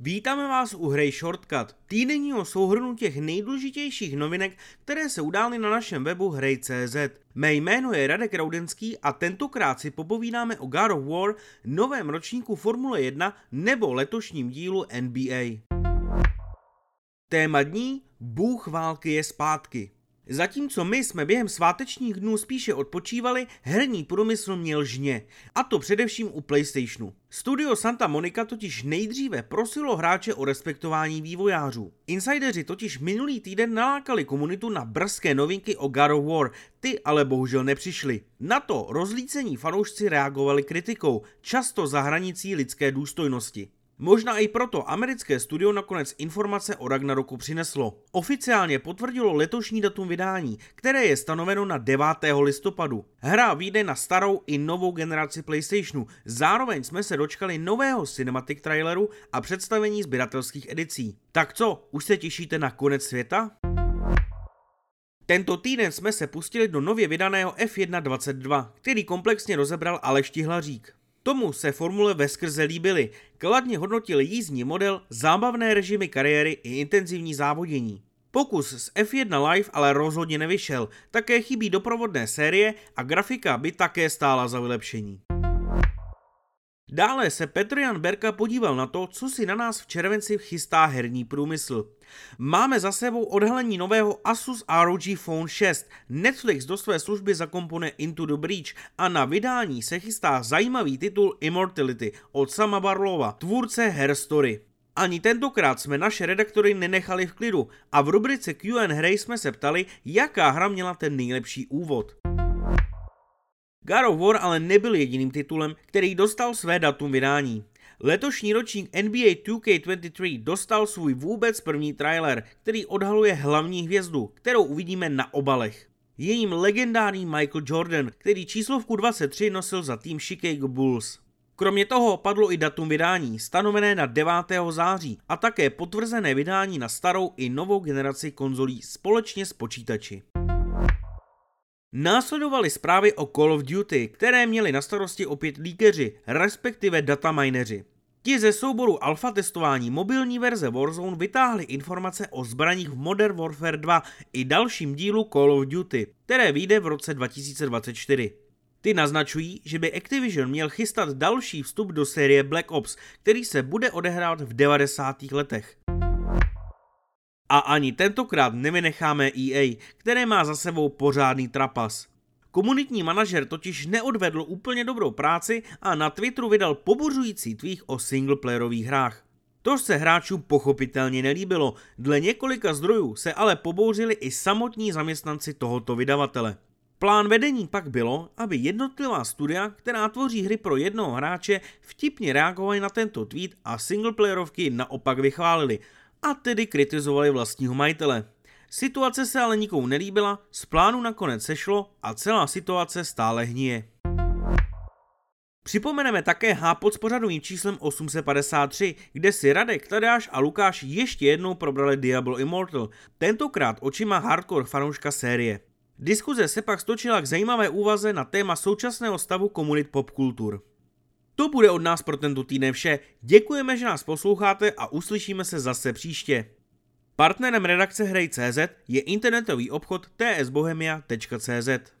Vítáme vás u hry Shortcut, týdenního souhrnu těch nejdůležitějších novinek, které se udály na našem webu hrej.cz. Mé jméno je Radek Raudenský a tentokrát si popovídáme o God of War, novém ročníku Formule 1 nebo letošním dílu NBA. Téma dní Bůh války je zpátky. Zatímco my jsme během svátečních dnů spíše odpočívali, herní průmysl měl žně. A to především u PlayStationu. Studio Santa Monica totiž nejdříve prosilo hráče o respektování vývojářů. Insideři totiž minulý týden nalákali komunitu na brzké novinky o God of War, ty ale bohužel nepřišly. Na to rozlícení fanoušci reagovali kritikou, často za hranicí lidské důstojnosti. Možná i proto americké studio nakonec informace o Ragnaroku přineslo. Oficiálně potvrdilo letošní datum vydání, které je stanoveno na 9. listopadu. Hra vyjde na starou i novou generaci PlayStationu, zároveň jsme se dočkali nového cinematic traileru a představení sběratelských edicí. Tak co, už se těšíte na konec světa? Tento týden jsme se pustili do nově vydaného F1.22, který komplexně rozebral Aleš Tihlařík. Tomu se formule ve skrze líbily, kladně hodnotil jízdní model, zábavné režimy kariéry i intenzivní závodění. Pokus z F1 Live ale rozhodně nevyšel, také chybí doprovodné série a grafika by také stála za vylepšení. Dále se Petr Jan Berka podíval na to, co si na nás v červenci chystá herní průmysl. Máme za sebou odhalení nového Asus ROG Phone 6, Netflix do své služby zakomponuje Into the Breach a na vydání se chystá zajímavý titul Immortality od Sama Barlova, tvůrce Her Story. Ani tentokrát jsme naše redaktory nenechali v klidu a v rubrice Q&A jsme se ptali, jaká hra měla ten nejlepší úvod. God of War ale nebyl jediným titulem, který dostal své datum vydání. Letošní ročník NBA 2K23 dostal svůj vůbec první trailer, který odhaluje hlavní hvězdu, kterou uvidíme na obalech. Je jim legendární Michael Jordan, který číslovku 23 nosil za tým Chicago Bulls. Kromě toho padlo i datum vydání, stanovené na 9. září a také potvrzené vydání na starou i novou generaci konzolí společně s počítači. Následovaly zprávy o Call of Duty, které měli na starosti opět líkeři, respektive datamineři. Ti ze souboru alfa testování mobilní verze Warzone vytáhli informace o zbraních v Modern Warfare 2 i dalším dílu Call of Duty, které vyjde v roce 2024. Ty naznačují, že by Activision měl chystat další vstup do série Black Ops, který se bude odehrát v 90. letech. A ani tentokrát nevynecháme EA, které má za sebou pořádný trapas. Komunitní manažer totiž neodvedl úplně dobrou práci a na Twitteru vydal pobuřující tweet o singleplayerových hrách. To se hráčům pochopitelně nelíbilo, dle několika zdrojů se ale pobouřili i samotní zaměstnanci tohoto vydavatele. Plán vedení pak bylo, aby jednotlivá studia, která tvoří hry pro jednoho hráče, vtipně reagovali na tento tweet a singleplayerovky naopak vychválili, a tedy kritizovali vlastního majitele. Situace se ale nikomu nelíbila, z plánu nakonec sešlo a celá situace stále hníje. Připomeneme také hápot s pořadovým číslem 853, kde si Radek, Tadáš a Lukáš ještě jednou probrali Diablo Immortal, tentokrát očima hardcore fanouška série. Diskuze se pak stočila k zajímavé úvaze na téma současného stavu komunit popkultur. To bude od nás pro tento týden vše. Děkujeme, že nás posloucháte a uslyšíme se zase příště. Partnerem redakce Hrej.cz je internetový obchod tsbohemia.cz.